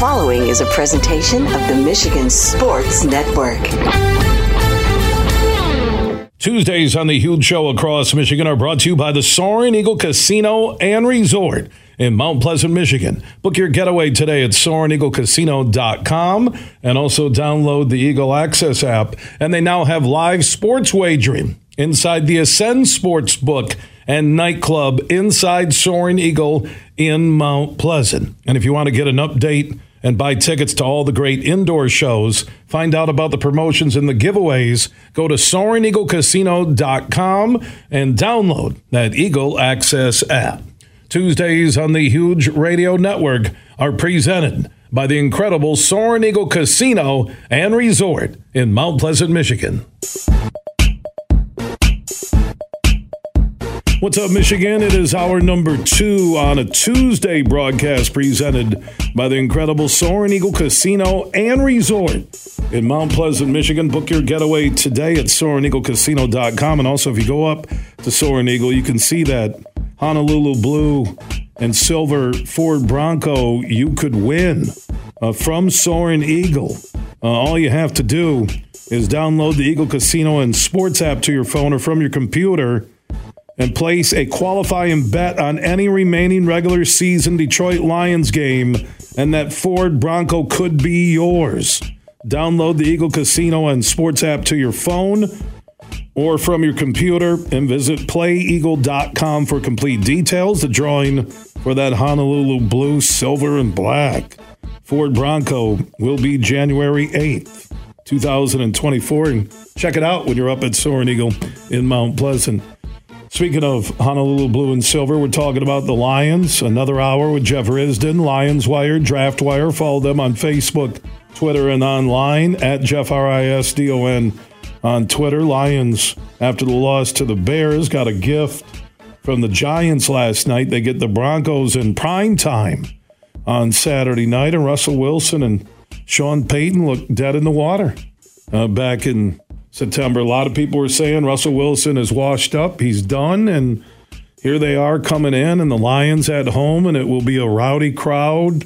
following is a presentation of the Michigan Sports Network. Tuesdays on the Huge Show across Michigan are brought to you by the Soaring Eagle Casino and Resort in Mount Pleasant, Michigan. Book your getaway today at SoaringEagleCasino.com and also download the Eagle Access app. And they now have live sports wagering inside the Ascend Sports Book and nightclub inside Soaring Eagle in Mount Pleasant. And if you want to get an update and buy tickets to all the great indoor shows, find out about the promotions and the giveaways, go to SoaringEagleCasino.com and download that Eagle Access app. Tuesdays on the Huge Radio Network are presented by the incredible Soaring Eagle Casino and Resort in Mount Pleasant, Michigan. What's up, Michigan? It is hour number two on a Tuesday broadcast presented by the incredible Soaring Eagle Casino and Resort in Mount Pleasant, Michigan. Book your getaway today at SoaringEagleCasino.com. And also, if you go up to Soaring Eagle, you can see that Honolulu Blue and Silver Ford Bronco you could win uh, from Soaring Eagle. Uh, all you have to do is download the Eagle Casino and Sports app to your phone or from your computer and place a qualifying bet on any remaining regular season Detroit Lions game, and that Ford Bronco could be yours. Download the Eagle Casino and Sports app to your phone or from your computer and visit playeagle.com for complete details. The drawing for that Honolulu blue, silver, and black Ford Bronco will be January 8th, 2024. And check it out when you're up at Soaring Eagle in Mount Pleasant. Speaking of Honolulu Blue and Silver, we're talking about the Lions. Another hour with Jeff Risdon, Lions Wire, Draft Wire. Follow them on Facebook, Twitter, and online at Jeff R I S D O N on Twitter. Lions, after the loss to the Bears, got a gift from the Giants last night. They get the Broncos in prime time on Saturday night, and Russell Wilson and Sean Payton look dead in the water uh, back in September. A lot of people were saying Russell Wilson is washed up, he's done, and here they are coming in, and the Lions at home, and it will be a rowdy crowd.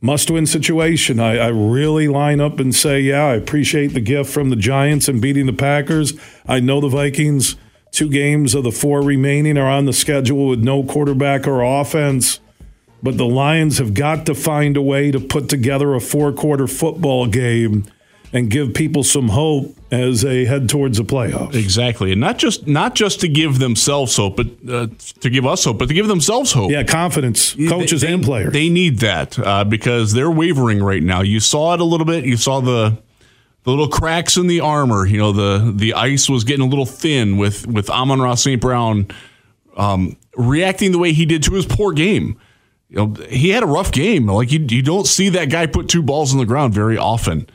Must win situation. I, I really line up and say, yeah, I appreciate the gift from the Giants and beating the Packers. I know the Vikings, two games of the four remaining are on the schedule with no quarterback or offense. But the Lions have got to find a way to put together a four quarter football game and give people some hope as they head towards the playoffs. Exactly, and not just not just to give themselves hope, but uh, to give us hope, but to give themselves hope. Yeah, confidence, coaches they, and players. They need that uh, because they're wavering right now. You saw it a little bit. You saw the the little cracks in the armor. You know, the the ice was getting a little thin with with Amon-Ra St. Brown um, reacting the way he did to his poor game. You know, he had a rough game. Like you, you don't see that guy put two balls on the ground very often.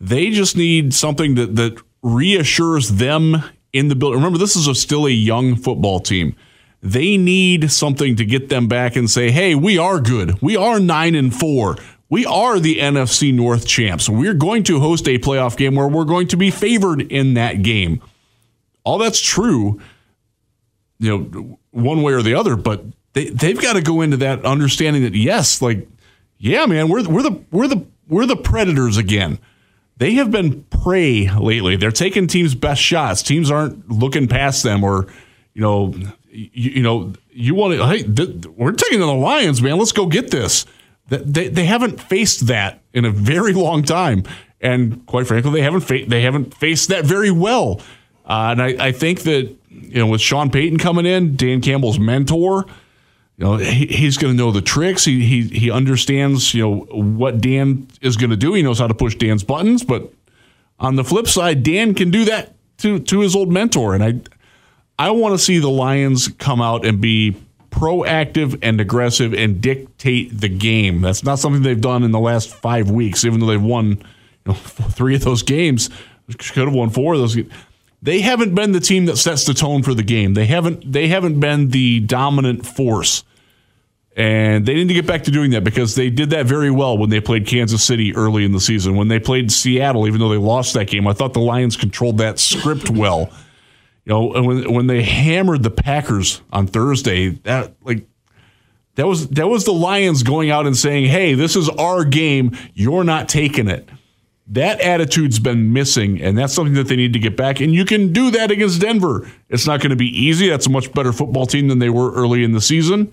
They just need something that that reassures them in the building. Remember, this is a, still a young football team. They need something to get them back and say, "Hey, we are good. We are nine and four. We are the NFC North champs. We're going to host a playoff game where we're going to be favored in that game." All that's true, you know, one way or the other, but they they've got to go into that understanding that yes, like, yeah, man, we're we're the we're the we're the predators again they have been prey lately. They're taking teams' best shots. Teams aren't looking past them, or you know, you, you know, you want to. Hey, th- we're taking the Lions, man. Let's go get this. They, they haven't faced that in a very long time, and quite frankly, they haven't fa- they haven't faced that very well. Uh, and I, I think that you know, with Sean Payton coming in, Dan Campbell's mentor you know he, he's going to know the tricks. He, he he understands you know what Dan is going to do. He knows how to push Dan's buttons. But on the flip side, Dan can do that to to his old mentor. And I I want to see the Lions come out and be proactive and aggressive and dictate the game. That's not something they've done in the last five weeks. Even though they've won you know, three of those games, could have won four of those. Games they haven't been the team that sets the tone for the game. They haven't they haven't been the dominant force. And they need to get back to doing that because they did that very well when they played Kansas City early in the season. When they played Seattle, even though they lost that game, I thought the Lions controlled that script well. You know, and when when they hammered the Packers on Thursday, that like That was that was the Lions going out and saying, "Hey, this is our game. You're not taking it." That attitude's been missing, and that's something that they need to get back. And you can do that against Denver. It's not going to be easy. That's a much better football team than they were early in the season.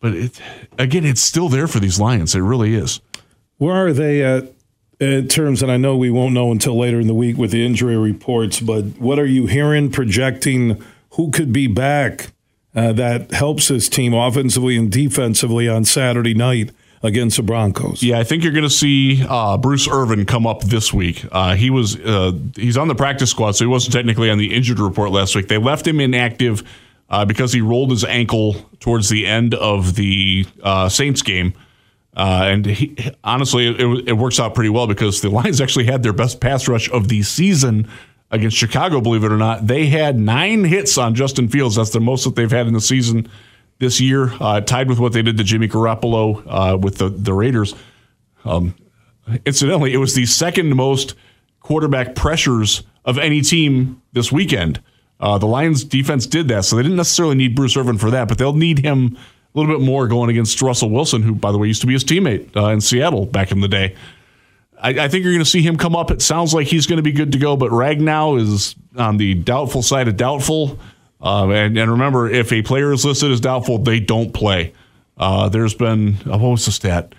But it, again, it's still there for these Lions. It really is. Where are they at in terms, and I know we won't know until later in the week with the injury reports, but what are you hearing projecting who could be back uh, that helps this team offensively and defensively on Saturday night? Against the Broncos. Yeah, I think you're going to see uh, Bruce Irvin come up this week. Uh, he was uh, he's on the practice squad, so he wasn't technically on the injured report last week. They left him inactive uh, because he rolled his ankle towards the end of the uh, Saints game. Uh, and he, honestly, it, it, works out pretty well because the Lions actually had their best pass rush of the season against Chicago, believe it or not. They had nine hits on Justin Fields. That's the most that they've had in the season this year, uh, tied with what they did to Jimmy Garoppolo uh, with the, the Raiders. Um, incidentally, it was the second most quarterback pressures of any team this weekend. Uh, the Lions defense did that, so they didn't necessarily need Bruce Irvin for that, but they'll need him a little bit more going against Russell Wilson, who, by the way, used to be his teammate uh, in Seattle back in the day. I, I think you're going to see him come up. It sounds like he's going to be good to go, but Ragnow is on the doubtful side of doubtful. Uh, and, and, remember, if a player is listed as doubtful, they don't play. Uh, there's been, oh, what was the stat?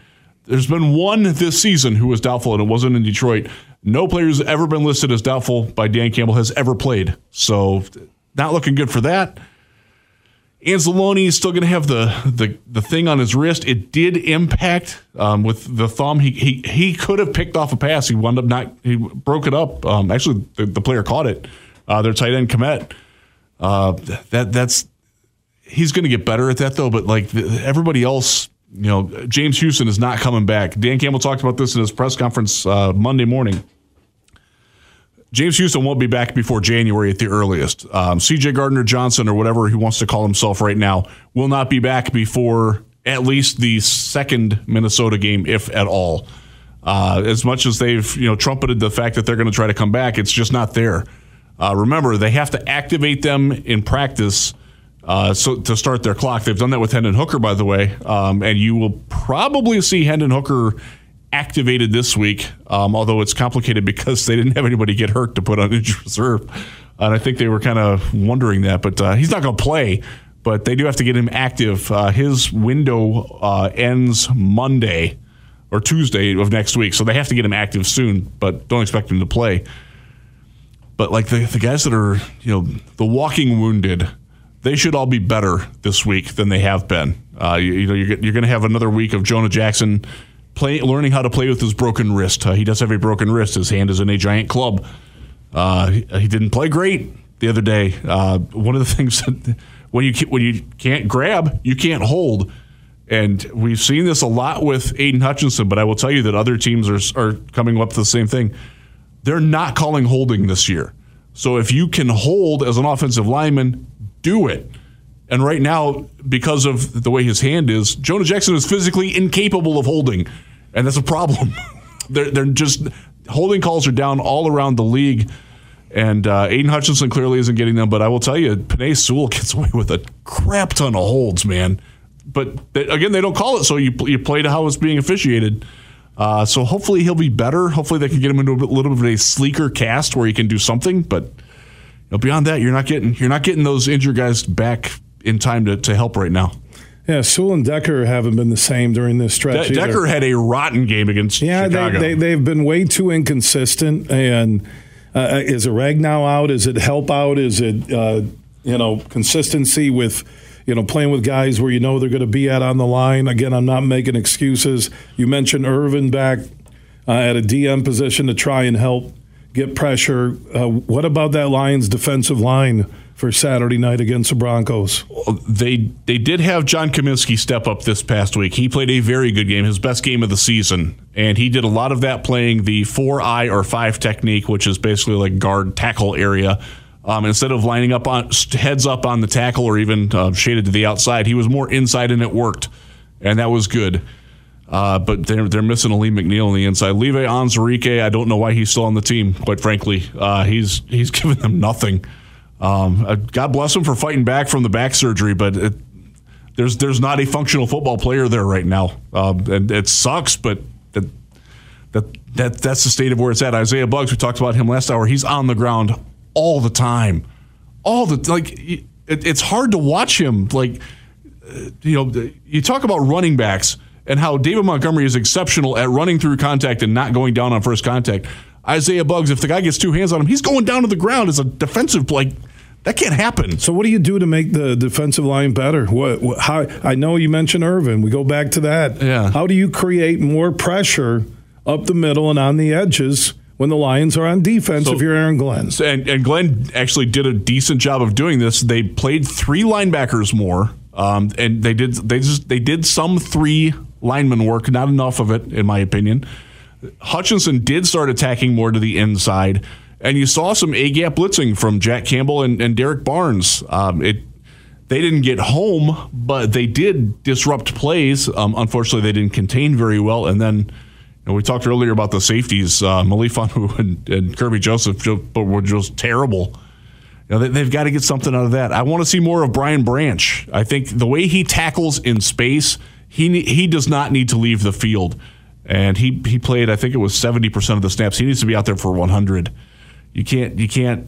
There's been one this season who was doubtful, and it wasn't in Detroit. No player who's ever been listed as doubtful by Dan Campbell has ever played. So, not looking good for that. Anzalone is still going to have the, the the thing on his wrist. It did impact um, with the thumb. He, he he could have picked off a pass. He wound up not. He broke it up. Um, actually, the, the, player caught it. Uh, their tight end Kmet. Uh, that that's he's going to get better at that though. But like the, everybody else, you know, James Houston is not coming back. Dan Campbell talked about this in his press conference uh, Monday morning. James Houston won't be back before January at the earliest. Um, CJ Gardner Johnson, or whatever he wants to call himself right now, will not be back before at least the second Minnesota game, if at all. Uh, as much as they've you know trumpeted the fact that they're going to try to come back, it's just not there. Uh, remember, they have to activate them in practice uh, so to start their clock. They've done that with Hendon Hooker, by the way, um, and you will probably see Hendon Hooker activated this week, um, although it's complicated because they didn't have anybody get hurt to put on injured reserve. And I think they were kind of wondering that, but uh, he's not going to play. But they do have to get him active. Uh, his window uh, ends Monday or Tuesday of next week, so they have to get him active soon. But don't expect him to play. But like the, the guys that are, you know, the walking wounded, they should all be better this week than they have been. Uh, you, you know, you're, you're going to have another week of Jonah Jackson play, learning how to play with his broken wrist. Uh, he does have a broken wrist. His hand is in a giant club. Uh, he, he, didn't play great the other day. Uh, one of the things that when you when you can't grab, you can't hold. And we've seen this a lot with Aidan Hutchinson, but I will tell you that other teams are, are coming up with the same thing. They're not calling holding this year. So if you can hold as an offensive lineman, do it. And right now, because of the way his hand is, Jonah Jackson is physically incapable of holding, and that's a problem. they're, they're just holding calls are down all around the league. And uh, Aidan Hutchinson clearly isn't getting them, but I will tell you, Penei Sewell gets away with a crap ton of holds, man. But they, again, they don't call it, so you you play to how it's being officiated. Uh, so hopefully he'll be better. Hopefully they can get him into a little bit of a sleeker cast where he can do something. But you know, beyond that, you're not getting you're not getting those injured guys back in time to, to help right now. Yeah, Sewell and Decker haven't been the same during this stretch. De- Decker had a rotten game against yeah, Chicago. They, they, have been way too inconsistent. And uh, is it Ragnow out? Is it help out? Is it uh, you know consistency with you know playing with guys where you know they're going to be at on the line? Again, I'm not making excuses. You mentioned Irvin back uh, at a DM position to try and help get pressure. Uh, what about that Lions defensive line? for Saturday night against the Broncos. They they did have John Cominsky step up this past week. He played a very good game, his best game of the season, and he did a lot of that playing the four eye or five technique, which is basically like guard tackle area. Um, instead of lining up on heads up on the tackle or even uh, shaded to the outside, he was more inside, and it worked, and that was good. Uh, but they're they're missing Alim McNeill on the inside. Levi Onwuzurike, I don't know why he's still on the team. Quite frankly, uh, he's he's given them nothing. Um, uh, God bless him for fighting back from the back surgery, but it, there's there's not a functional football player there right now, um, and it sucks. But that that that that's the state of where it's at. Isaiah Buggs, we talked about him last hour. He's on the ground all the time, all the like. It, it's hard to watch him. Like uh, you know, you talk about running backs and how David Montgomery is exceptional at running through contact and not going down on first contact. Isaiah Buggs, if the guy gets two hands on him, he's going down to the ground as a defensive like that can't happen. So what do you do to make the defensive line better? What, what how I know you mentioned Irvin. We go back to that. Yeah. How do you create more pressure up the middle and on the edges? When the Lions are on defense, so, if you're Aaron Glenn. And, and Glenn actually did a decent job of doing this. They played three linebackers more, um, and they did they just they did some three lineman work, not enough of it, in my opinion. Hutchinson did start attacking more to the inside, and you saw some A gap blitzing from Jack Campbell and, and Derrick Barnes. Um, it they didn't get home, but they did disrupt plays. Um, unfortunately, they didn't contain very well, and then. We talked earlier about the safeties. Uh, Melifonwu and, and Kerby Joseph were just terrible. You know, they, have got to get something out of that. I want to see more of Brian Branch. I think the way he tackles in space, he he does not need to leave the field. And he he played, I think it was seventy percent of the snaps. He needs to be out there for one hundred. You can't you can't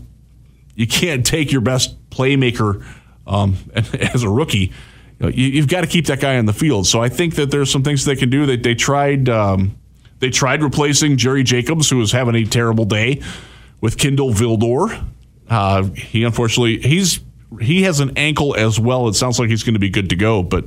you can't take your best playmaker um, as a rookie. You have got to keep that guy on the field. So I think that there's some things they can do. That they tried um, they tried replacing Jerry Jacobs, who was having a terrible day, with Kindle Vildor. Uh, he unfortunately he's he has an ankle as well. It sounds like he's going to be good to go, but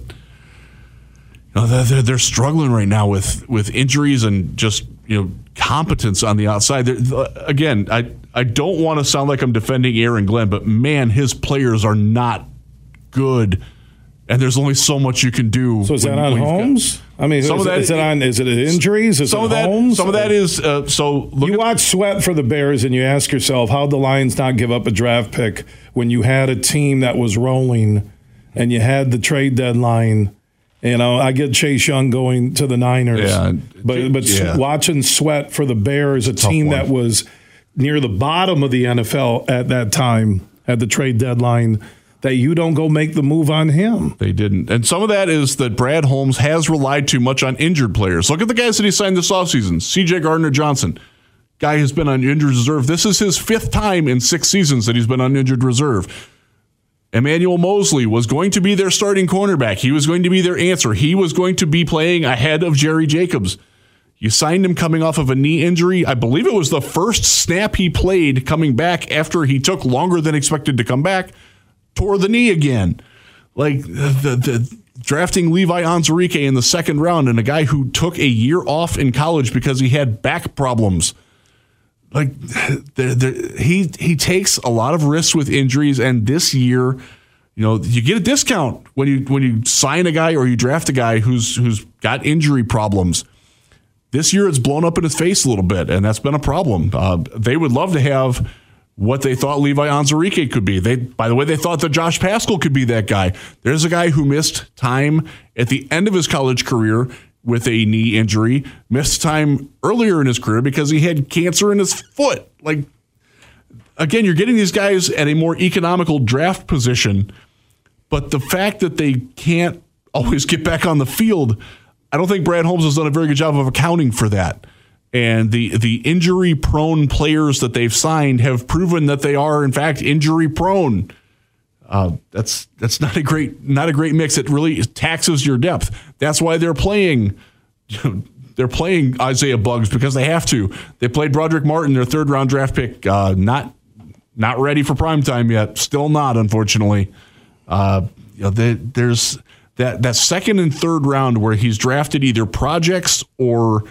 know, they're, they're struggling right now with with injuries and just you know competence on the outside. They're, again, I I don't want to sound like I'm defending Aaron Glenn, but man, his players are not good, and there's only so much you can do. So is that on Holmes? Got, I mean, some is, of that, is it on? Is it injuries? Is some it of that, Holmes? Some of that is uh, so. you at, watch Sweat for the Bears, and you ask yourself, how the Lions not give up a draft pick when you had a team that was rolling, and you had the trade deadline you know, I get Chase Young going to the Niners. Yeah, but but yeah. watching Sweat for the Bears, a Tough team one. that was near the bottom of the NFL at that time at the trade deadline, that you don't go make the move on him. They didn't. And some of that is that Brad Holmes has relied too much on injured players. Look at the guys that he signed this offseason. CJ Gardner Johnson. Guy has been on injured reserve. This is his fifth time in six seasons that he's been on injured reserve. Emmanuel Moseley was going to be their starting cornerback. He was going to be their answer. He was going to be playing ahead of Jerry Jacobs. You signed him coming off of a knee injury. I believe it was the first snap he played coming back after he took longer than expected to come back, tore the knee again. Like the, the drafting Levi Onwuzurike in the second round and a guy who took a year off in college because he had back problems like he he takes a lot of risks with injuries, and this year, you know, you get a discount when you when you sign a guy or you draft a guy who's who's got injury problems. This year, it's blown up in his face a little bit, and that's been a problem. Uh, they would love to have what they thought Levi Onwuzurike could be. They, by the way, they thought that Josh Paschal could be that guy. There's a guy who missed time at the end of his college career with a knee injury, missed time earlier in his career because he had cancer in his foot. Like, again, you're getting these guys at a more economical draft position, but the fact that they can't always get back on the field, I don't think Brad Holmes has done a very good job of accounting for that. And the the injury prone players that they've signed have proven that they are in fact injury prone. Uh, that's that's not a great not a great mix. It really taxes your depth. That's why they're playing. they're playing Isaiah Buggs because they have to. They played Brodric Martin, their third round draft pick. Uh, not not ready for prime time yet. Still not, unfortunately. Uh, you know, they, there's that that second and third round where he's drafted either projects or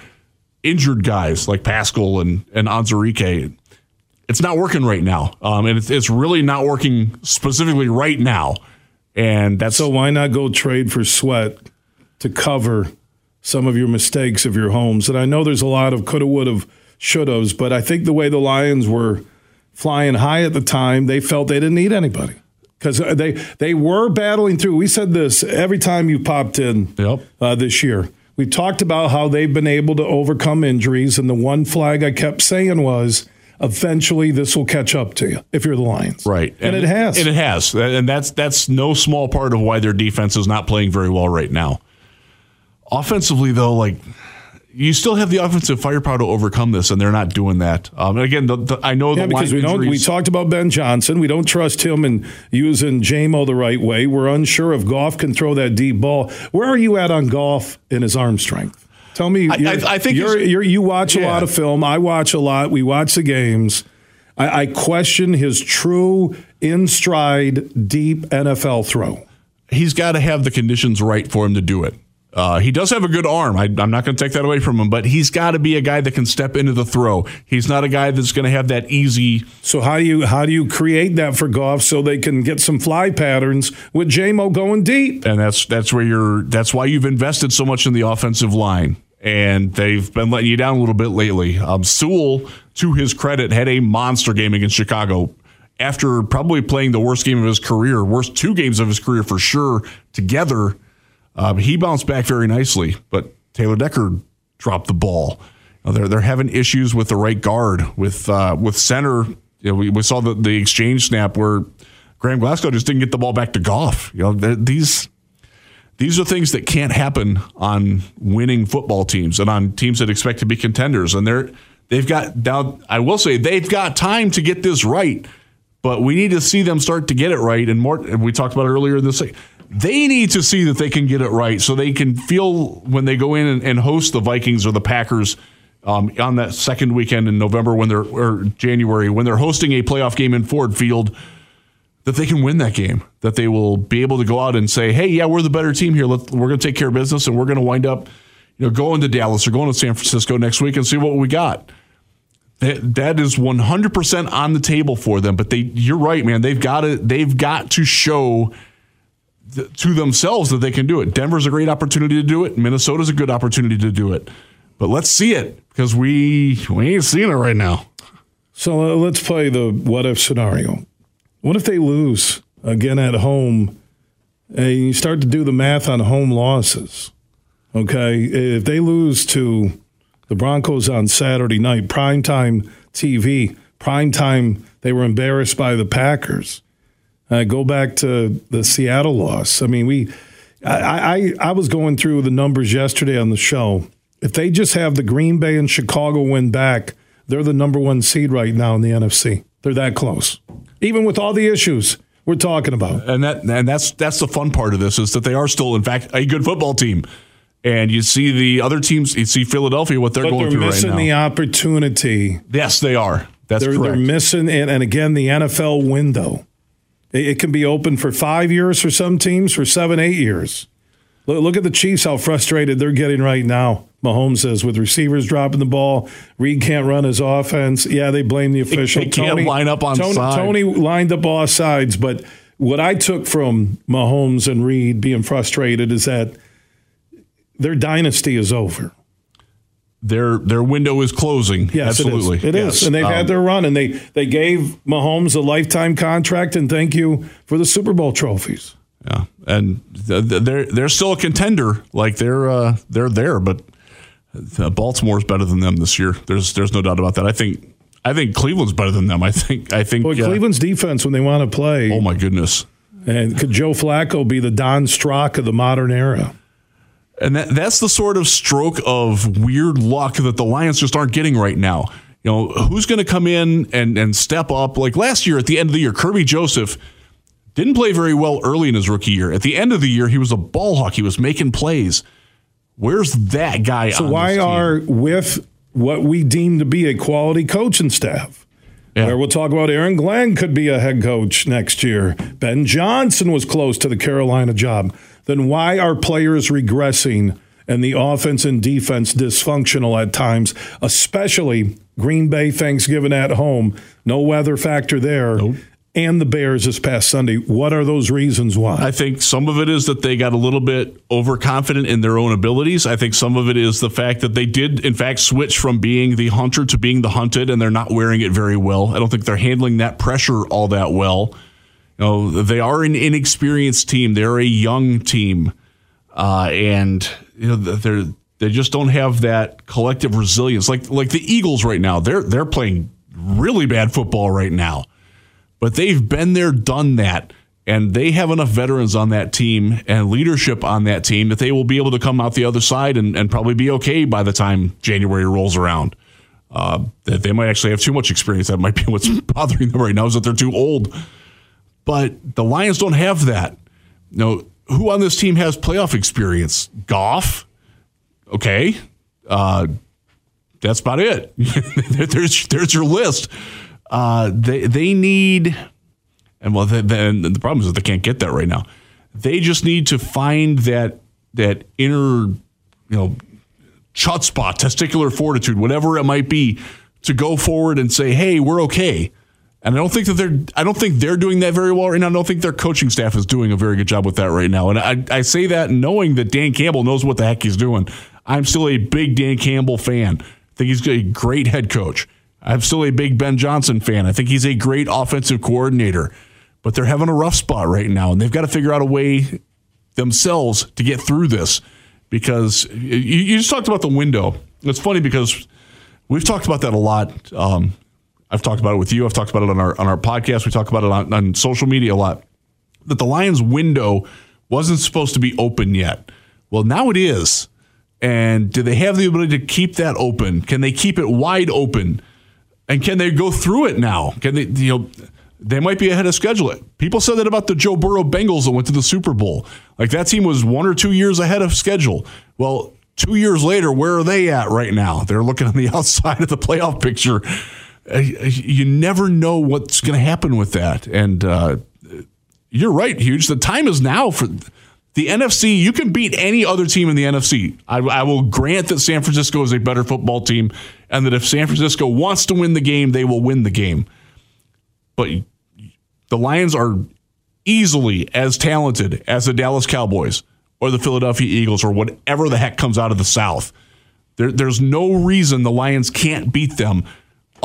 injured guys like Paschal and and Onwuzurike it's not working right now, um, and it's, it's really not working specifically right now. And that's so why not go trade for Sweat to cover some of your mistakes of your Holmes? And I know there's a lot of coulda, woulda, shouldas, but I think the way the Lions were flying high at the time, they felt they didn't need anybody because they they were battling through. We said this every time you popped in yep. uh, this year. We talked about how they've been able to overcome injuries, and the one flag I kept saying was eventually this will catch up to you if you're the Lions. Right. And, and it has. And it has. And that's that's no small part of why their defense is not playing very well right now. Offensively, though, like you still have the offensive firepower to overcome this, and they're not doing that. Um, and again, the, the, I know yeah, the because we injuries, don't. We talked about Ben Johnson. We don't trust him in using Jamo the right way. We're unsure if Goff can throw that deep ball. Where are you at on Goff in his arm strength? Tell me. I, I, I think you're, you're, you watch yeah. a lot of film. I watch a lot. We watch the games. I, I question his true in stride deep NFL throw. He's got to have the conditions right for him to do it. Uh, he does have a good arm. I, am not going to take that away from him, but he's got to be a guy that can step into the throw. He's not a guy that's going to have that easy. So how do you how do you create that for Goff so they can get some fly patterns with Jamo going deep? And that's that's where you're. That's why you've invested so much in the offensive line, and they've been letting you down a little bit lately. Um, Sewell, to his credit, had a monster game against Chicago. After probably playing the worst game of his career, worst two games of his career for sure together, um, he bounced back very nicely, but Taylor Decker dropped the ball. They're they're having issues with the right guard with uh, with center. You know, we, we saw the, the exchange snap where Graham Glasgow just didn't get the ball back to Goff. You know, these these are things that can't happen on winning football teams and on teams that expect to be contenders. And they're they've got now. I will say they've got time to get this right, but we need to see them start to get it right. And more, we talked about earlier this they need to see that they can get it right so they can feel when they go in and, and host the Vikings or the Packers um, on that second weekend in November when they're or January when they're hosting a playoff game in Ford Field that they can win that game that they will be able to go out and say hey yeah we're the better team here. Let's, we're going to take care of business and we're going to wind up you know going to Dallas or going to San Francisco next week and see what we got. That, that is 100% on the table for them but they you're right man. They've got to they've got to show to themselves that they can do it. Denver's a great opportunity to do it. Minnesota's a good opportunity to do it. But let's see it because we we ain't seeing it right now. So uh, let's play the what if scenario. What if they lose again at home? And you start to do the math on home losses. Okay, if they lose to the Broncos on Saturday night, primetime TV, primetime, they were embarrassed by the Packers. Uh, go back to the Seattle loss. I mean, we, I, I, I was going through the numbers yesterday on the show. If they just have the Green Bay and Chicago win back, they're the number one seed right now in the NFC. They're that close, even with all the issues we're talking about. And that and that's that's the fun part of this is that they are still, in fact, a good football team. And you see the other teams, you see Philadelphia, what they're but going they're through right now. missing the opportunity. Yes, they are. That's they're, correct. They're missing, and, and again, the NFL window. It can be open for five years for some teams, for seven, eight years. Look at the Chiefs, how frustrated they're getting right now. Mahomes says with receivers dropping the ball, Reid can't run his offense. Yeah, they blame the official. They can't Toney, line up on Toney, side. Toney lined up all sides, but what I took from Mahomes and Reid being frustrated is that their dynasty is over. Their their window is closing. Yes, Absolutely. it is. It yes. is. and they've um, had their run, and they they gave Mahomes a lifetime contract, and thank you for the Super Bowl trophies. Yeah, and they're they're still a contender. Like they're uh, they're there, but Baltimore's better than them this year. There's there's no doubt about that. I think I think Cleveland's better than them. I think I think uh, Cleveland's defense when they want to play. Oh my goodness! And could Joe Flacco be the Don Strock of the modern era? And that, that's the sort of stroke of weird luck that the Lions just aren't getting right now. You know, who's going to come in and, and step up? Like last year at the end of the year, Kerby Joseph didn't play very well early in his rookie year. At the end of the year, he was a ball hawk. He was making plays. Where's that guy? So why are with what we deem to be a quality coaching staff? Yeah. Where we'll talk about Aaron Glenn could be a head coach next year. Ben Johnson was close to the Carolina job then why are players regressing and the offense and defense dysfunctional at times, especially Green Bay Thanksgiving at home? No weather factor there. Nope. And the Bears this past Sunday. What are those reasons why? I think some of it is that they got a little bit overconfident in their own abilities. I think some of it is the fact that they did, in fact, switch from being the hunter to being the hunted, and they're not wearing it very well. I don't think they're handling that pressure all that well. You know, they are an inexperienced team. They're a young team, uh, and you know they're they just don't have that collective resilience. Like like the Eagles right now, they're they're playing really bad football right now. But they've been there, done that, and they have enough veterans on that team and leadership on that team that they will be able to come out the other side and, and probably be okay by the time January rolls around. Uh, that they might actually have too much experience. That might be what's bothering them right now is that they're too old. But the Lions don't have that. Know, who on this team has playoff experience? Goff. Okay. Uh, that's about it. there's there's your list. Uh, they they need, and well, then the problem is that they can't get that right now. They just need to find that that inner, you know, chutzpah, testicular fortitude, whatever it might be, to go forward and say, "Hey, we're okay." And I don't think that they're I don't think they're doing that very well right now. I don't think their coaching staff is doing a very good job with that right now. And I, I say that knowing that Dan Campbell knows what the heck he's doing. I'm still a big Dan Campbell fan. I think he's a great head coach. I'm still a big Ben Johnson fan. I think he's a great offensive coordinator. But they're having a rough spot right now, and they've got to figure out a way themselves to get through this because you, just talked about the window. It's funny because we've talked about that a lot. Um, I've talked about it with you. I've talked about it on our on our podcast. We talk about it on, on social media a lot. That the Lions window wasn't supposed to be open yet. Well, now it is. And do they have the ability to keep that open? Can they keep it wide open? And can they go through it now? Can they you know they might be ahead of schedule. People said that about the Joe Burrow Bengals that went to the Super Bowl. Like that team was one or two years ahead of schedule. Well, two years later, where are they at right now? They're looking on the outside of the playoff picture uh, you never know what's going to happen with that. And uh, you're right, huge. The time is now for the NFC. You can beat any other team in the NFC. I, I, will grant that San Francisco is a better football team, and that if San Francisco wants to win the game, they will win the game. But the Lions are easily as talented as the Dallas Cowboys or the Philadelphia Eagles or whatever the heck comes out of the South. There, there's no reason the Lions can't beat them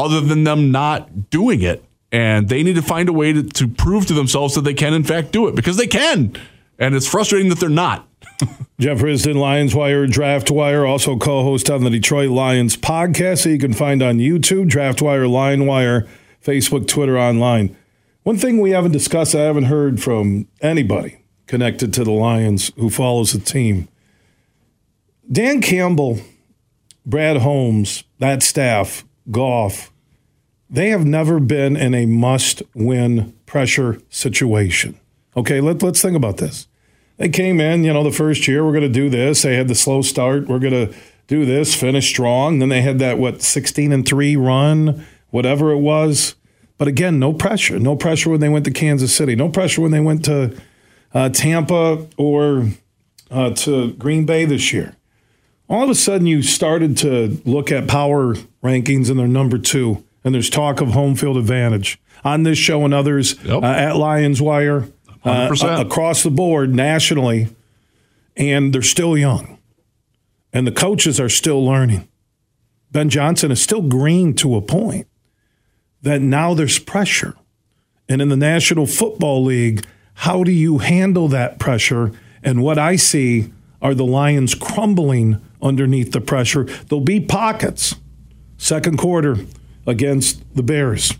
other than them not doing it. And they need to find a way to, to prove to themselves that they can, in fact, do it because they can. And it's frustrating that they're not. Jeff Risdon, Lions Wire, Draft Wire, also co host on the Detroit Lions podcast that you can find on YouTube, Draft Wire, Lion Wire, Facebook, Twitter, online. One thing we haven't discussed, I haven't heard from anybody connected to the Lions who follows the team. Dan Campbell, Brad Holmes, that staff Goff, they have never been in a must win pressure situation. Okay, let, let's think about this. They came in, you know, the first year, we're going to do this. They had the slow start. We're going to do this, finish strong. Then they had that, what, 16 and 3 run, whatever it was. But again, no pressure. No pressure when they went to Kansas City. No pressure when they went to uh, Tampa or uh, to Green Bay this year all of a sudden you started to look at power rankings and they're number two, and there's talk of home field advantage on this show and others yep. uh, at Lions Wire uh, across the board nationally, and they're still young, and the coaches are still learning. Ben Johnson is still green to a point that now there's pressure. And in the National Football League, how do you handle that pressure? And what I see are the Lions crumbling underneath the pressure. There'll be pockets. Second quarter against the Bears.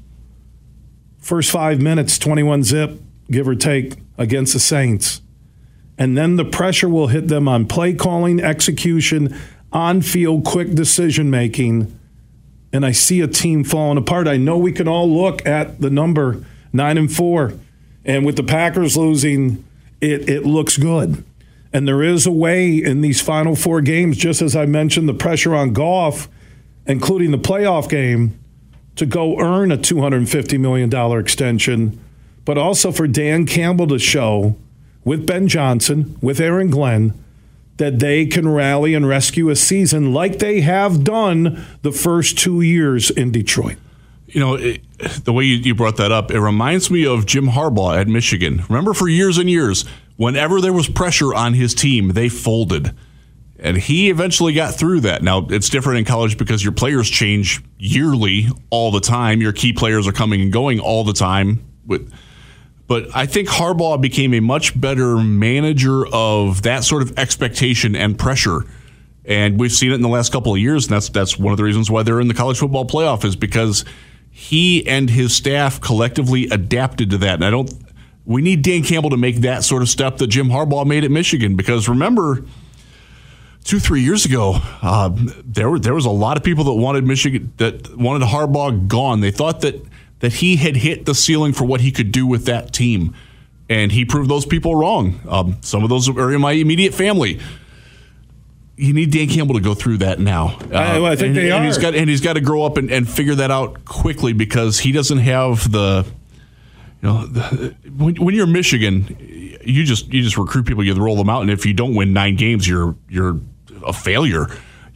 First five minutes, 21 zip, give or take, against the Saints. And then the pressure will hit them on play calling, execution, on field, quick decision making. And I see a team falling apart. I know we can all look at the number nine and four. And with the Packers losing, it, it looks good. And there is a way in these final four games, just as I mentioned, the pressure on Goff, including the playoff game, to go earn a $250 million extension, but also for Dan Campbell to show with Ben Johnson, with Aaron Glenn, that they can rally and rescue a season like they have done the first two years in Detroit. You know, it, the way you, you brought that up, it reminds me of Jim Harbaugh at Michigan. Remember, for years and years, whenever there was pressure on his team, they folded. And he eventually got through that. Now, it's different in college because your players change yearly all the time. Your key players are coming and going all the time. But I think Harbaugh became a much better manager of that sort of expectation and pressure. And we've seen it in the last couple of years, and that's that's one of the reasons why they're in the college football playoff is because he and his staff collectively adapted to that. And I don't. We need Dan Campbell to make that sort of step that Jim Harbaugh made at Michigan because remember two, three years ago, uh, there were there was a lot of people that wanted Michigan that wanted Harbaugh gone. They thought that that he had hit the ceiling for what he could do with that team, and he proved those people wrong. Um, some of those are in my immediate family. You need Dan Campbell to go through that now. Uh, I, I, think and, they and are. He's got and he's got to grow up and, and figure that out quickly because he doesn't have the you know, the, when, when, you're in Michigan, you just you just recruit people, you roll them out, and if you don't win nine games, you're you're a failure.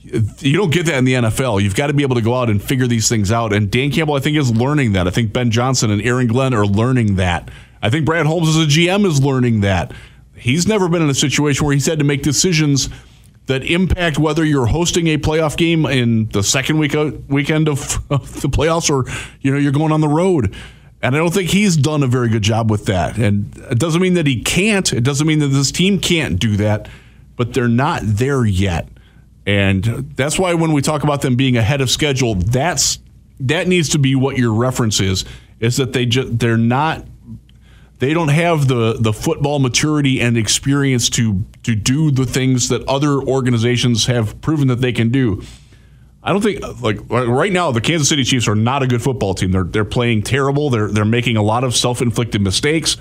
You don't get that in the NFL. You've got to be able to go out and figure these things out. And Dan Campbell, I think, is learning that. I think Ben Johnson and Aaron Glenn are learning that. I think Brad Holmes as a GM is learning that. He's never been in a situation where he's had to make decisions that impact whether you're hosting a playoff game in the second week weekend of, of the playoffs or you know you're going on the road. And I don't think he's done a very good job with that. And it doesn't mean that he can't. It doesn't mean that this team can't do that, but they're not there yet. And that's why when we talk about them being ahead of schedule, that's that needs to be what your reference is. Is that they just they're not they don't have the the football maturity and experience to to do the things that other organizations have proven that they can do. I don't think like right now the Kansas City Chiefs are not a good football team. They're they're playing terrible. They're they're making a lot of self-inflicted mistakes.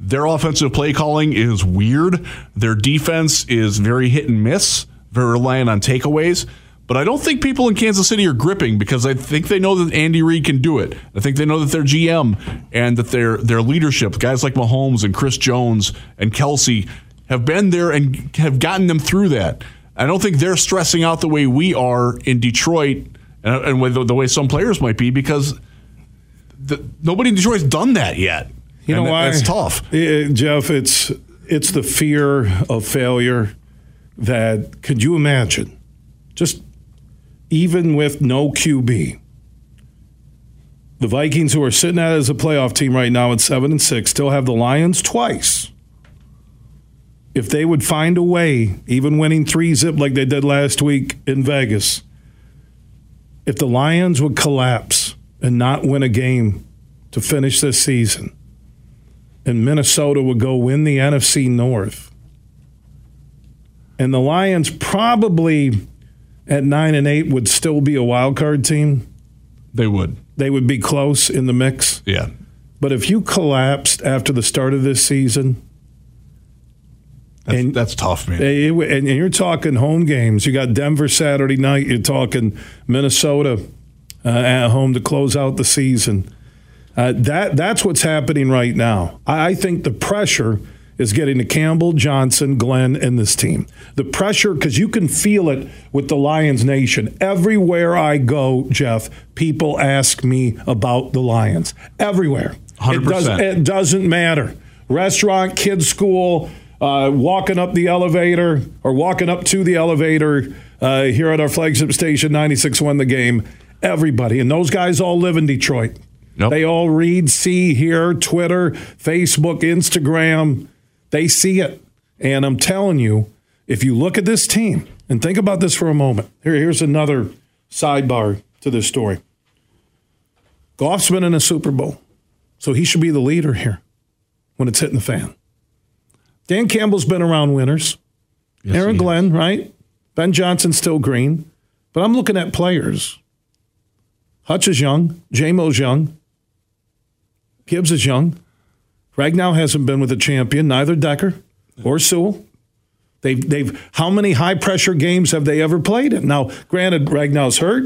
Their offensive play calling is weird. Their defense is very hit and miss, very reliant on takeaways. But I don't think people in Kansas City are gripping because I think they know that Andy Reid can do it. I think they know that their GM and that their their leadership, guys like Mahomes and Chris Jones and Kelce, have been there and have gotten them through that. I don't think they're stressing out the way we are in Detroit and, and the, the, way some players might be because the, nobody in Detroit's done that yet. You know why? It's tough, it, Jeff. It's it's the fear of failure that could you imagine? Just even with no QB, the Vikings, who are sitting at as a playoff team right now at seven and six, still have the Lions twice if they would find a way, even winning three zip like they did last week in Vegas, if the Lions would collapse and not win a game to finish this season, and Minnesota would go win the NFC North, and the Lions probably at nine and eight would still be a wild card team. They would. They would be close in the mix. Yeah. But if you collapsed after the start of this season, that's, and that's tough, man. and you're talking home games. You got Denver Saturday night. You're talking Minnesota uh, at home to close out the season. Uh, that that's what's happening right now. I, I think the pressure is getting to Campbell, Johnson, Glenn, and this team. The pressure, because you can feel it with the Lions Nation. Everywhere I go, Jeff, people ask me about the Lions. Everywhere. 100%. It, does, it doesn't matter. Restaurant, kids' school, uh, walking up the elevator or walking up to the elevator uh, here at our flagship station, 96.1 The Game. Everybody, and those guys all live in Detroit. Yep. They all read, see, hear, Twitter, Facebook, Instagram. They see it. And I'm telling you, if you look at this team and think about this for a moment, here, here's another sidebar to this story. Goff's been in a Super Bowl, so he should be the leader here when it's hitting the fan. Dan Campbell's been around winners. Yes, Aaron Glenn, right? Ben Johnson still green. But I'm looking at players. Hutch is young. Jamo's young. Gibbs is young. Ragnow hasn't been with a champion, neither Decker or Sewell. They've, they've, how many high pressure games have they ever played in? Now, granted, Ragnow's hurt,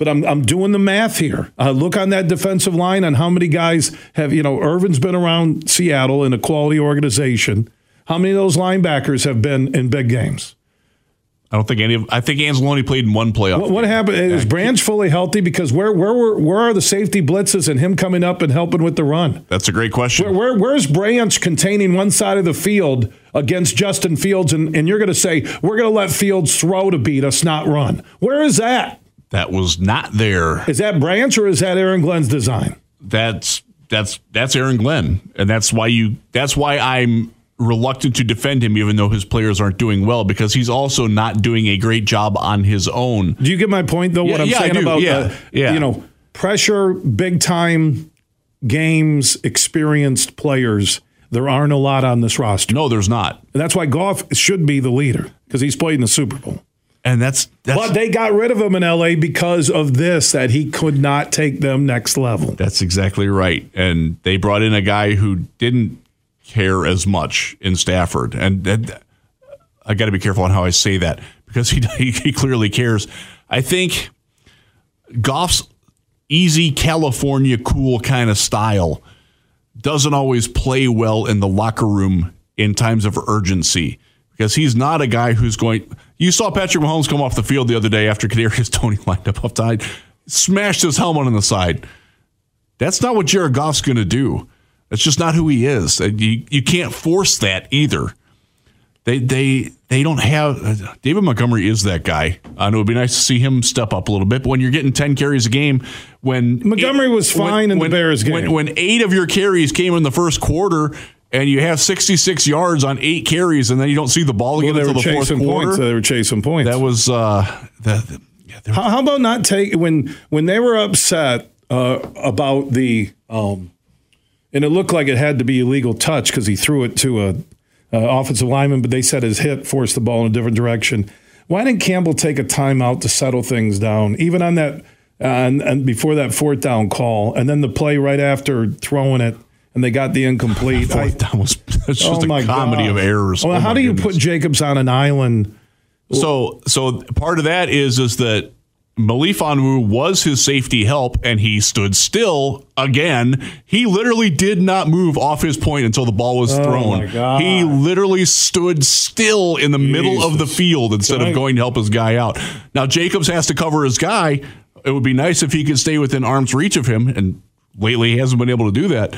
but I'm, I'm doing the math here. Uh, look on that defensive line on how many guys have, you know, Irvin's been around Seattle in a quality organization. How many of those linebackers have been in big games? I don't think any of. I think Anzalone played in one playoff. What, what happened? Is Branch fully healthy? Because where where where, where are the safety blitzes and him coming up and helping with the run? That's a great question. Where, where where's Branch containing one side of the field against Justin Fields? And, and you're going to say we're going to let Fields throw to beat us, not run. Where is that? That was not there. Is that Branch or is that Aaron Glenn's design? That's that's that's Aaron Glenn, and that's why you. That's why I'm reluctant to defend him, even though his players aren't doing well, because he's also not doing a great job on his own. Do you get my point, though? Yeah, what I'm yeah, saying about yeah, the, yeah. you know. pressure, big time games, experienced players. There aren't a lot on this roster. No, there's not. And that's why Goff should be the leader because he's played in the Super Bowl. And that's, that's but they got rid of him in LA because of this that he could not take them next level. That's exactly right. And they brought in a guy who didn't care as much in Stafford. And, and I got to be careful on how I say that because he, he clearly cares. I think Goff's easy California cool kind of style doesn't always play well in the locker room in times of urgency because he's not a guy who's going. You saw Patrick Mahomes come off the field the other day after Kadarius Toney lined up upside, smashed his helmet on the side. That's not what Jared Goff's going to do. That's just not who he is. You you can't force that either. They they they don't have uh, David Montgomery is that guy. and it would be nice to see him step up a little bit. But when you're getting ten carries a game, when Montgomery eight, was fine when, in when, the Bears game, when, when eight of your carries came in the first quarter, and you have 66 yards on eight carries, and then you don't see the ball again well, until the fourth points, quarter. So they were chasing points. That was uh, that. Yeah, how, how, about not take when when they were upset uh, about the um, and it looked like it had to be illegal touch because he threw it to a uh, offensive lineman, but they said his hit forced the ball in a different direction. Why didn't Campbell take a timeout to settle things down, even on that uh, and, and, before that fourth down call, and then the play right after throwing it, and they got the incomplete. down was that's just oh a comedy God. of errors. Well, oh how do goodness. you put Jacobs on an island? So, so part of that is is that Melifonwu was his safety help, and he stood still again. He literally did not move off his point until the ball was oh thrown. He literally stood still in the Jesus. middle of the field instead of going to help his guy out. Now Jacobs has to cover his guy. It would be nice if he could stay within arm's reach of him, and lately he hasn't been able to do that.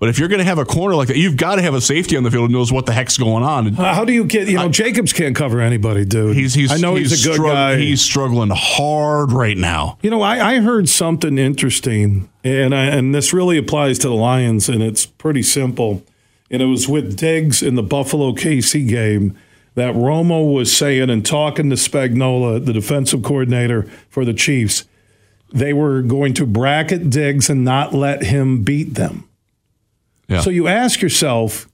But if you're going to have a corner like that, you've got to have a safety on the field who knows what the heck's going on. How do you get? You know, I, Jacobs can't cover anybody, dude. He's, he's I know he's, he's a good guy. He's struggling hard right now. You know, I, I heard something interesting, and I, and this really applies to the Lions, and it's pretty simple. And it was with Diggs in the Buffalo KC game that Romo was saying and talking to Spagnuolo, the defensive coordinator for the Chiefs. They were going to bracket Diggs and not let him beat them. Yeah. So you ask yourself,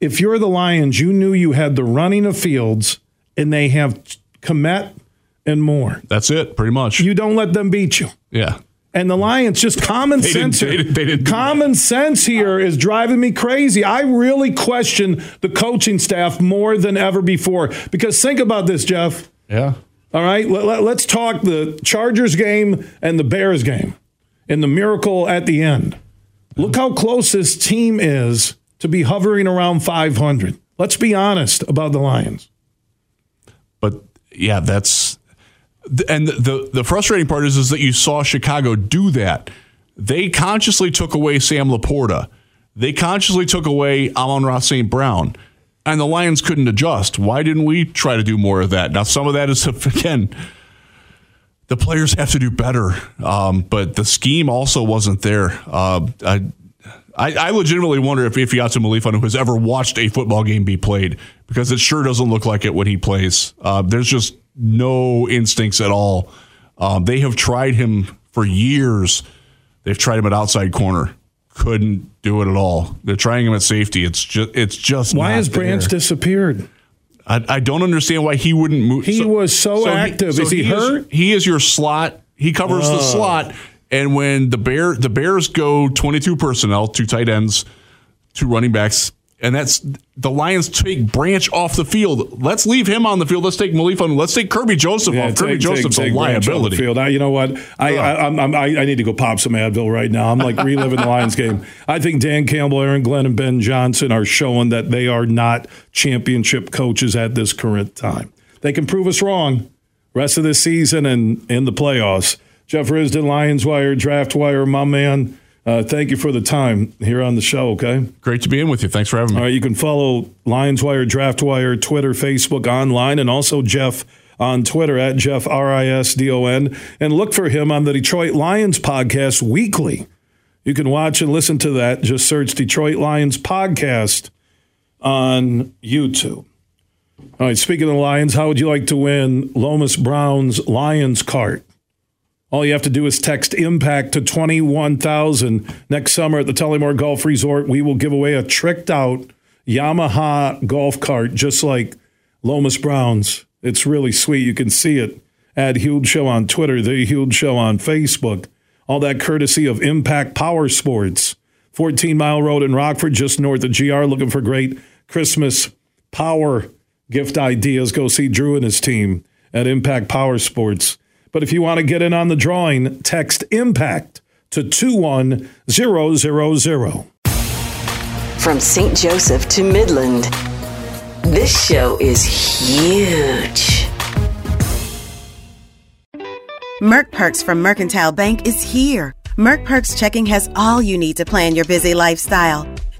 if you're the Lions, you knew you had the running of Fields, and they have Kmet and Moore. That's it, pretty much. You don't let them beat you. Yeah. And the Lions, just common they sense. Didn't, they didn't, they didn't common sense here is driving me crazy. I really question the coaching staff more than ever before. Because think about this, Jeff. Yeah. All right. Let, us talk the Chargers game and the Bears game and the miracle at the end. Look how close this team is to be hovering around 500. Let's be honest about the Lions. But yeah, that's and the the frustrating part is is that you saw Chicago do that. They consciously took away Sam LaPorta. They consciously took away Amon-Ra St. Brown. And the Lions couldn't adjust. Why didn't we try to do more of that? Now, some of that is, again, the players have to do better. Um, but the scheme also wasn't there. Uh, I, I, I, legitimately wonder if Ifeatu Melifonwu has ever watched a football game be played because it sure doesn't look like it when he plays. Uh, there's just no instincts at all. Um, they have tried him for years. They've tried him at outside corner. Couldn't do it at all. They're trying him at safety. It's just it's just why has Branch disappeared? I, I, don't understand why he wouldn't move. He so, was so, so active. He, so is he, he hurt? Is, he is your slot. He covers the oh. slot. And when the bear the Bears go 22 personnel, two tight ends, two running backs, and that's the Lions take Branch off the field. Let's leave him on the field. Let's take Malif Let's take Kerby Joseph yeah, off. Take, Kerby Joseph's take, take a liability. Field. I, you know what? I, I, I, I, need to go pop some Advil right now. I'm like reliving the Lions game. I think Dan Campbell, Aaron Glenn, and Ben Johnson are showing that they are not championship coaches at this current time. They can prove us wrong rest of this season and in the playoffs. Jeff Risdon, Lions Wire, Draft Wire, my man. Uh, thank you for the time here on the show, okay? Great to be in with you. Thanks for having me. All right, you can follow Lions Wire, Draft Wire, Twitter, Facebook, online, and also Jeff on Twitter at Jeff R I S D O N. And look for him on the Detroit Lions podcast weekly. You can watch and listen to that. Just search Detroit Lions podcast on YouTube. All right, speaking of Lions, how would you like to win Lomas Brown's Lions cart? All you have to do is text impact to 21,000. Next summer at the Tullymore Golf Resort, we will give away a tricked out Yamaha golf cart, just like Lomas Brown's. It's really sweet. You can see it at Huge Show on Twitter, The Huge Show on Facebook. All that courtesy of Impact Power Sports. 14 Mile Road in Rockford, just north of GR, looking for great Christmas power gift ideas. Go see Drew and his team at Impact Power Sports. But if you want to get in on the drawing, text IMPACT to 21000. From St. Joseph to Midland, this show is huge. Merck Perks from Mercantile Bank is here. Merck Perks checking has all you need to plan your busy lifestyle.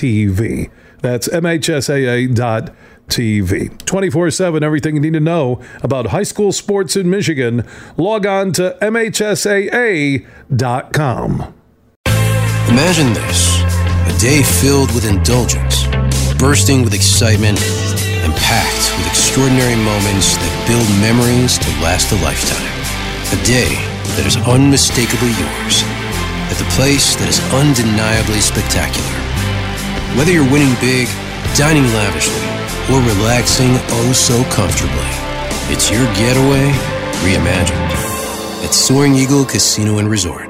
TV. That's MHSAA.tv. 24 7, everything you need to know about high school sports in Michigan. Log on to MHSAA.com. Imagine this a day filled with indulgence, bursting with excitement, and packed with extraordinary moments that build memories to last a lifetime. A day that is unmistakably yours, at the place that is undeniably spectacular. Whether you're winning big, dining lavishly, or relaxing oh so comfortably, it's your getaway reimagined at Soaring Eagle Casino and Resort.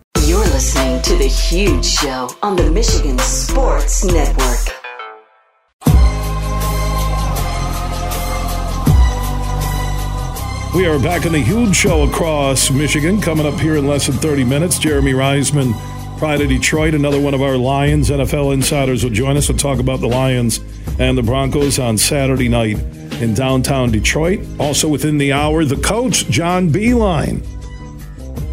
You're listening to The Huge Show on the Michigan Sports Network. We are back in the huge show across Michigan. Coming up here in less than 30 minutes, Jeremy Reisman, Pride of Detroit, another one of our Lions NFL insiders will join us to talk about the Lions and the Broncos on Saturday night in downtown Detroit. Also within the hour, the coach, John Beilein.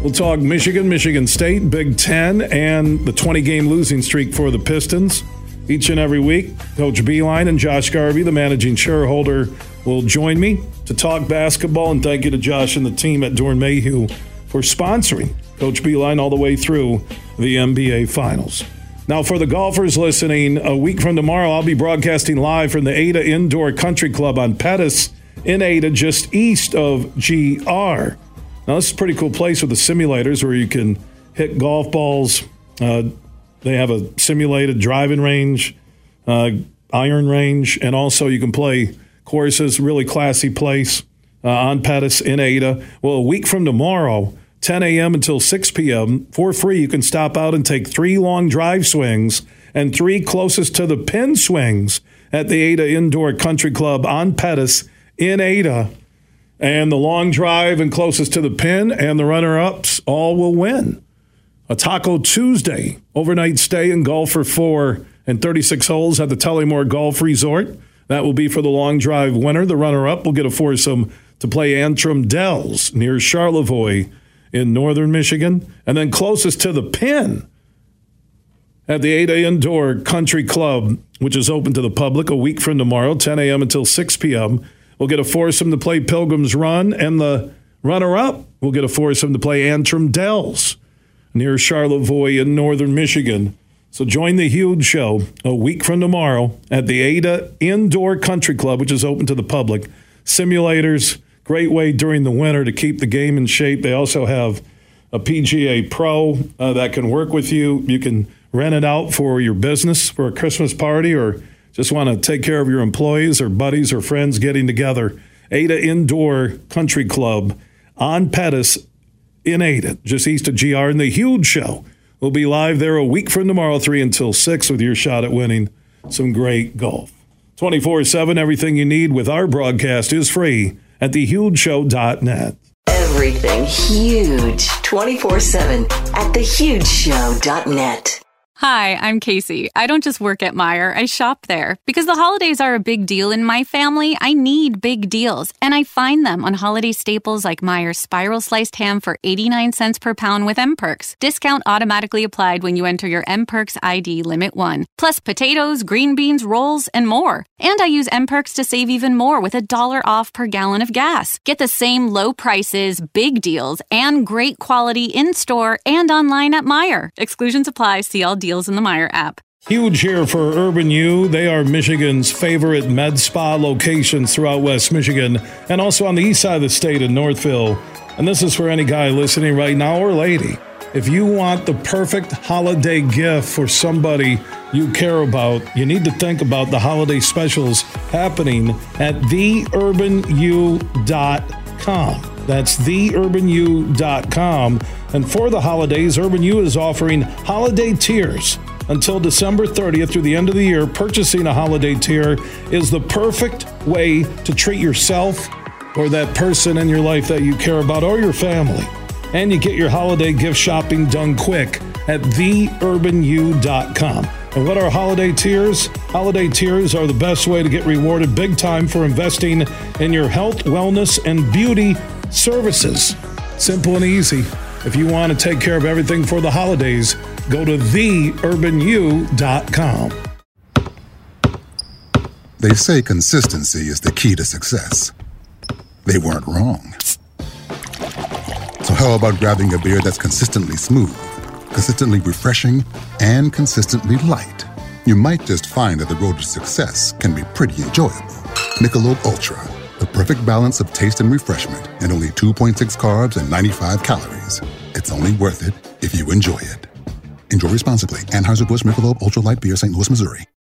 We'll talk Michigan, Michigan State, Big Ten, and the 20 game losing streak for the Pistons. Each and every week, Coach Beilein and Josh Garvey, the managing shareholder, will join me to talk basketball. And thank you to Josh and the team at Dorn Mayhew for sponsoring Coach Beilein all the way through the NBA Finals. Now, for the golfers listening, a week from tomorrow, I'll be broadcasting live from the Ada Indoor Country Club on Pettis in Ada, just east of GR. Now, this is a pretty cool place with the simulators where you can hit golf balls. Uh, they have a simulated driving range, uh, iron range, and also you can play courses. Really classy place uh, on Pettis in Ada. Well, a week from tomorrow, 10 a.m. until 6 p.m. for free, you can stop out and take three long drive swings and three closest to the pin swings at the Ada Indoor Country Club on Pettis in Ada. And the long drive and closest to the pin and the runner ups all will win. A Taco Tuesday overnight stay and golf for four and 36 holes at the Tullymore Golf Resort. That will be for the long drive winner. The runner up will get a foursome to play Antrim Dells near Charlevoix in northern Michigan. And then closest to the pin at the Ada Indoor Country Club, which is open to the public a week from tomorrow, 10 a.m. until 6 p.m. We'll get a foursome to play Pilgrim's Run, and the runner up will get a foursome to play Antrim Dells near Charlevoix in northern Michigan. So join the huge show a week from tomorrow at the Ada Indoor Country Club, which is open to the public. Simulators, great way during the winter to keep the game in shape. They also have a PGA Pro uh, that can work with you. You can rent it out for your business for a Christmas party or just want to take care of your employees or buddies or friends getting together. Ada Indoor Country Club on Pettis in Ada, just east of GR. And the huge show will be live there a week from tomorrow, 3 until 6, with your shot at winning some great golf. 24 7, everything you need with our broadcast is free at thehugeshow.net. Everything huge 24 7 at thehugeshow.net. Hi, I'm Casey. I don't just work at Meijer, I shop there. Because the holidays are a big deal in my family, I need big deals. And I find them on holiday staples like Meijer's spiral sliced ham for 89 cents per pound with M Perks. Discount automatically applied when you enter your M Perks ID limit 1. Plus potatoes, green beans, rolls, and more. And I use M Perks to save even more with a dollar off per gallon of gas. Get the same low prices, big deals, and great quality in store and online at Meijer. Exclusions apply. See all deals in the app. Huge here for Urban U. They are Michigan's favorite med spa locations throughout West Michigan and also on the east side of the state in Northville. And this is for any guy listening right now or lady. If you want the perfect holiday gift for somebody you care about, you need to think about the holiday specials happening at theurbanu.com. That's theurbanu.com. And for the holidays, Urban U is offering holiday tiers until December 30th through the end of the year. Purchasing a holiday tier is the perfect way to treat yourself or that person in your life that you care about or your family. And you get your holiday gift shopping done quick at theurbanu.com. And what are holiday tiers? Holiday tiers are the best way to get rewarded big time for investing in your health, wellness, and beauty services. Simple and easy. If you want to take care of everything for the holidays, go to theurbanu.com. They say consistency is the key to success. They weren't wrong. So, how about grabbing a beer that's consistently smooth, consistently refreshing, and consistently light? You might just find that the road to success can be pretty enjoyable. Michelob Ultra, the perfect balance of taste and refreshment, and only 2.6 carbs and 95 calories. It's only worth it if you enjoy it. Enjoy responsibly. Anheuser-Busch Michelob Ultra Light Beer, St. Louis, Missouri.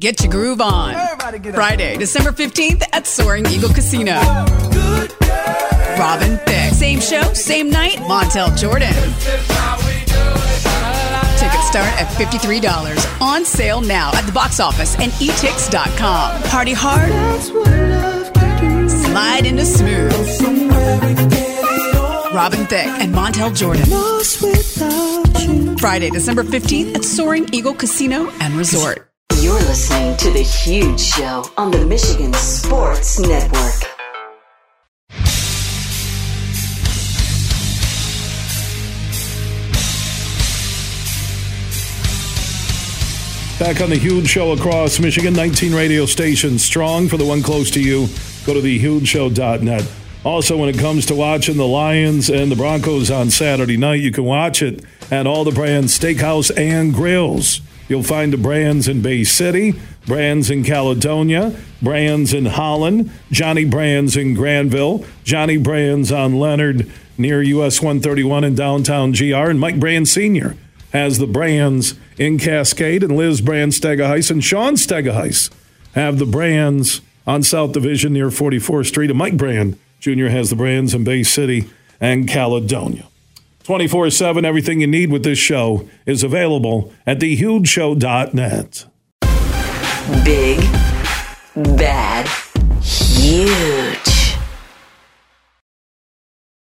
Get your groove on. Friday, December 15th at Soaring Eagle Casino. Robin Thicke. Same show, same night, Montel Jordan. Tickets start at $53. On sale now at the box office and etix.com. Party hard. Slide into smooth. Robin Thicke and Montel Jordan. Friday, December 15th at Soaring Eagle Casino and Resort. You're listening to The Huge Show on the Michigan Sports Network. Back on the huge show across Michigan, 19 radio stations strong. For the one close to you, go to thehugeshow.net. Also, when it comes to watching the Lions and the Broncos on Saturday night, you can watch it at all the Brann's steakhouse and grills. You'll find the Brann's in Bay City, Brann's in Caledonia, Brann's in Holland, Johnny Brann's in Granville, Johnny Brann's on Leonard near US 131 in downtown GR, and Mike Brann Sr. has the Brann's in Cascade, and Liz Brann Stegaheis and Sean Stegaheis have the Brann's on South Division near 44th Street, and Mike Brann Jr. has the Brann's in Bay City and Caledonia. 24 7, everything you need with this show is available at thehugeshow.net. Big, bad, huge.